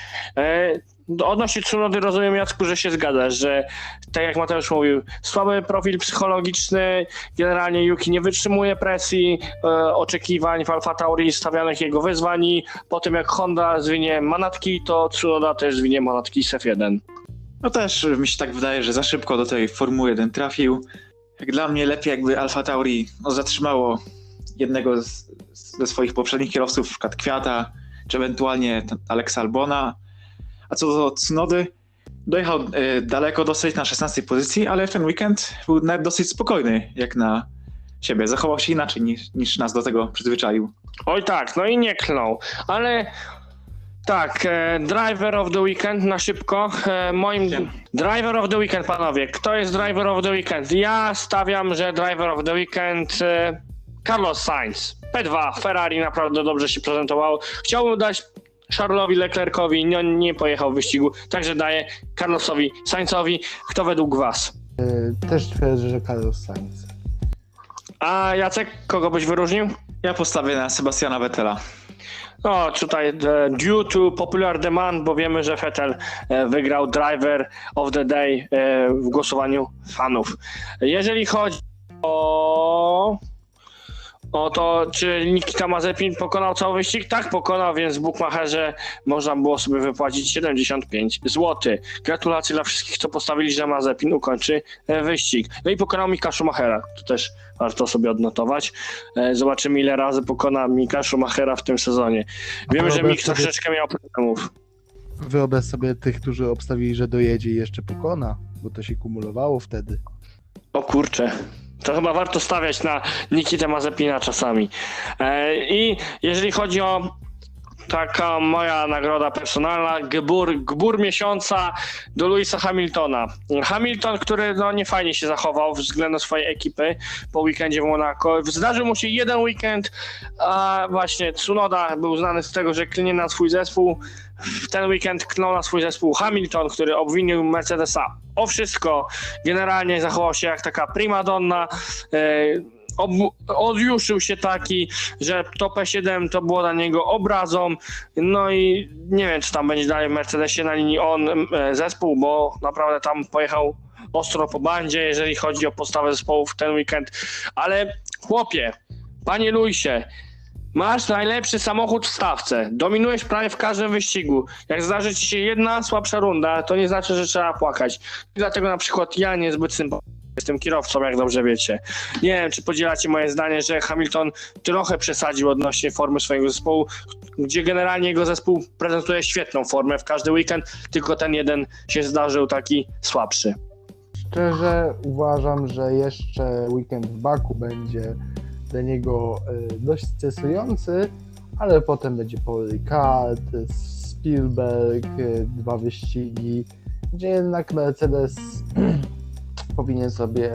E, Odnośnie Tsunody rozumiem, Jacku, że się zgadzasz, że tak jak Mateusz mówił, słaby profil psychologiczny, generalnie Yuki nie wytrzymuje presji, e, oczekiwań w Alfa Tauri stawianych jego wyzwań i po tym jak Honda zwinie manatki, to Tsunoda też zwinie manatki z F1. No też mi się tak wydaje, że za szybko do tej Formuły 1 trafił. Jak dla mnie lepiej jakby Alfa Tauri no, zatrzymało jednego z, ze swoich poprzednich kierowców, na Kwiata, czy ewentualnie ten Alexa Albona. A co do Tsunody, dojechał y, daleko dosyć na 16 pozycji, ale w ten weekend był nawet dosyć spokojny, jak na siebie. Zachował się inaczej niż, niż nas do tego przyzwyczaił. Oj tak, no i nie klnął, ale tak, e, driver of the weekend na szybko. E, moim driver of the weekend, panowie. Kto jest driver of the weekend? Ja stawiam, że driver of the weekend e, Carlos Sainz. P2, Ferrari naprawdę dobrze się prezentowało. Chciałbym dać Charlesowi Leclercowi, nie, nie pojechał w wyścigu, także daję Carlosowi Sainzowi. Kto według was? E, Też twierdzę, że Carlos Sainz. A Jacek, kogo byś wyróżnił? Ja postawię na Sebastiana Vettela. No, tutaj e, due to popular demand, bo wiemy, że Vettel e, wygrał Driver of the Day w głosowaniu fanów. Jeżeli chodzi o... O to, czy Nikita Mazepin pokonał cały wyścig? Tak, pokonał, więc w Bookmacherze można było sobie wypłacić 75 zł. Gratulacje dla wszystkich, co postawili, że Mazepin ukończy e, wyścig. No i pokonał Mika Schumachera, to też warto sobie odnotować. E, Zobaczymy, ile razy pokona Mika Schumachera w tym sezonie. Wiemy, że Mik sobie- troszeczkę miał problemów. Wyobraź sobie tych, którzy obstawili, że dojedzie i jeszcze pokona, bo to się kumulowało wtedy. O kurczę. To chyba warto stawiać na Nikitę Mazepina czasami. E, I jeżeli chodzi o taka moja nagroda personalna, gbur, gbur miesiąca do Louisa Hamiltona. Hamilton, który no, nie fajnie się zachował względem swojej ekipy po weekendzie w Monaco. Zdarzył mu się jeden weekend, a właśnie Tsunoda był znany z tego, że klnie na swój zespół. W ten weekend klnął na swój zespół Hamilton, który obwinił Mercedesa o wszystko. Generalnie zachował się jak taka prima donna. E, odjuszył się taki, że to P7 to było dla niego obrazą. No i nie wiem, czy tam będzie dalej w Mercedesie na linii on e, zespół, bo naprawdę tam pojechał ostro po bandzie, jeżeli chodzi o postawę zespołu w ten weekend. Ale chłopie, panie Luisie, masz najlepszy samochód w stawce, dominujesz prawie w każdym wyścigu. Jak zdarzy ci się jedna słabsza runda, to nie znaczy, że trzeba płakać. I dlatego na przykład ja niezbyt sympatyczny Jestem kierowcą, jak dobrze wiecie. Nie wiem, czy podzielacie moje zdanie, że Hamilton trochę przesadził odnośnie formy swojego zespołu, gdzie generalnie jego zespół prezentuje świetną formę w każdy weekend, tylko ten jeden się zdarzył taki słabszy. Szczerze uważam, że jeszcze weekend w Baku będzie dla niego e, dość stresujący, ale potem będzie Paul Spielberg, e, dwa wyścigi, gdzie jednak Mercedes powinien sobie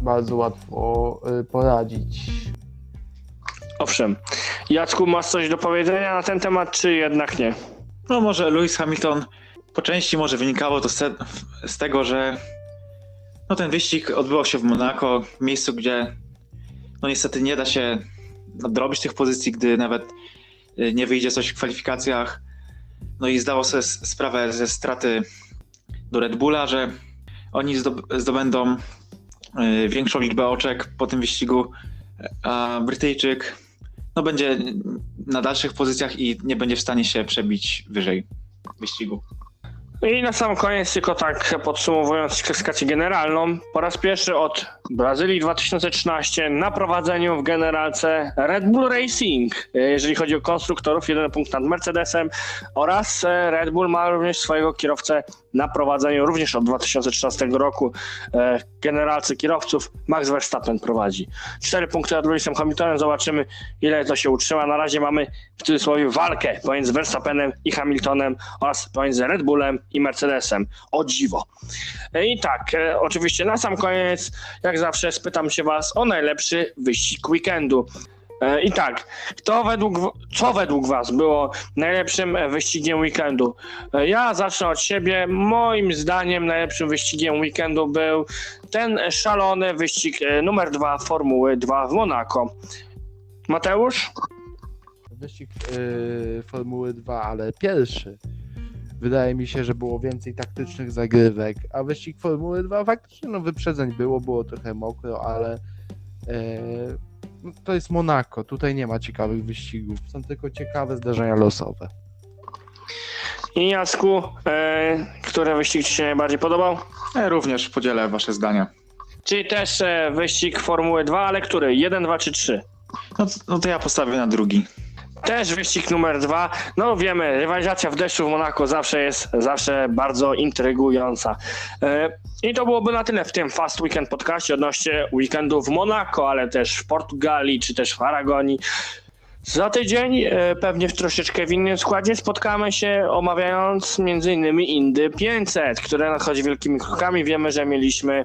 bardzo łatwo e, poradzić. Owszem. Jacku, masz coś do powiedzenia na ten temat, czy jednak nie? No może Lewis Hamilton po części może wynikało to z, te, z tego, że no ten wyścig odbywał się w Monako, w miejscu, gdzie no niestety nie da się nadrobić tych pozycji, gdy nawet y, nie wyjdzie coś w kwalifikacjach. No i zdało sobie sprawę ze straty do Red Bulla, że oni zdob- zdobędą y, większą liczbę oczek po tym wyścigu, a Brytyjczyk no będzie na dalszych pozycjach i nie będzie w stanie się przebić wyżej wyścigu. I na sam koniec, tylko tak podsumowując klasyfikację generalną, po raz pierwszy od Brazylii 2013 na prowadzeniu w generalce Red Bull Racing, e, jeżeli chodzi o konstruktorów, jeden punkt nad Mercedesem oraz e, Red Bull ma również swojego kierowcę na prowadzeniu również od 2013 roku e, w generalce kierowców Max Verstappen prowadzi. Cztery punkty nad Lewisem Hamiltonem, zobaczymy ile to się utrzyma. Na razie mamy w cudzysłowie walkę pomiędzy Verstappenem i Hamiltonem oraz pomiędzy Red Bullem i Mercedesem. O dziwo. I tak, e, oczywiście na sam koniec, jak zawsze, spytam się Was o najlepszy wyścig weekendu. E, I tak, kto według, co według Was było najlepszym e, wyścigiem weekendu? Ja zacznę od siebie. Moim zdaniem najlepszym wyścigiem weekendu był ten szalony wyścig numer dwa Formuły 2 w Monako. Mateusz? Wyścig yy, Formuły 2, ale pierwszy. Wydaje mi się, że było więcej taktycznych zagrywek, a wyścig Formuły 2 faktycznie no, wyprzedzeń było, było trochę mokro, ale yy, no, to jest Monako, tutaj nie ma ciekawych wyścigów, są tylko ciekawe zdarzenia losowe. I Jacku, e, który wyścig Ci się najbardziej podobał? Ja również podzielę wasze zdania. Czyli też e, wyścig Formuły 2, ale który? 1, 2 czy 3? No, to- no to ja postawię na drugi. Też wyścig numer dwa. No wiemy, rywalizacja w deszczu w Monako zawsze jest zawsze bardzo intrygująca. E, I to byłoby na tyle w tym Fast Weekend podcaście odnośnie weekendu w Monako, ale też w Portugalii, czy też w Aragonii. Za tydzień, e, pewnie w troszeczkę w innym składzie, spotkamy się omawiając m.in. Indy 500, które nadchodzi wielkimi krokami. Wiemy, że mieliśmy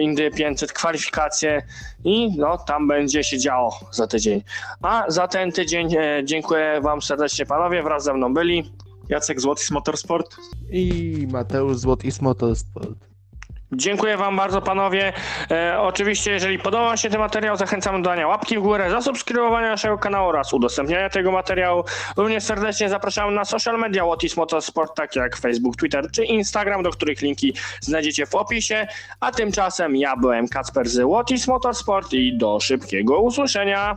Indy 500 kwalifikacje i no, tam będzie się działo za tydzień. A za ten tydzień e, dziękuję Wam serdecznie panowie, wraz ze mną byli. Jacek Złoty z Motorsport. I Mateusz Złot i Motorsport. Dziękuję Wam bardzo, panowie. E, oczywiście, jeżeli podoba Wam się ten materiał, zachęcam do dania łapki w górę, zasubskrybowania naszego kanału oraz udostępniania tego materiału. Również serdecznie zapraszam na social media Łotis Motorsport, takie jak Facebook, Twitter czy Instagram, do których linki znajdziecie w opisie. A tymczasem ja byłem Kacper z Łotis Motorsport i do szybkiego usłyszenia.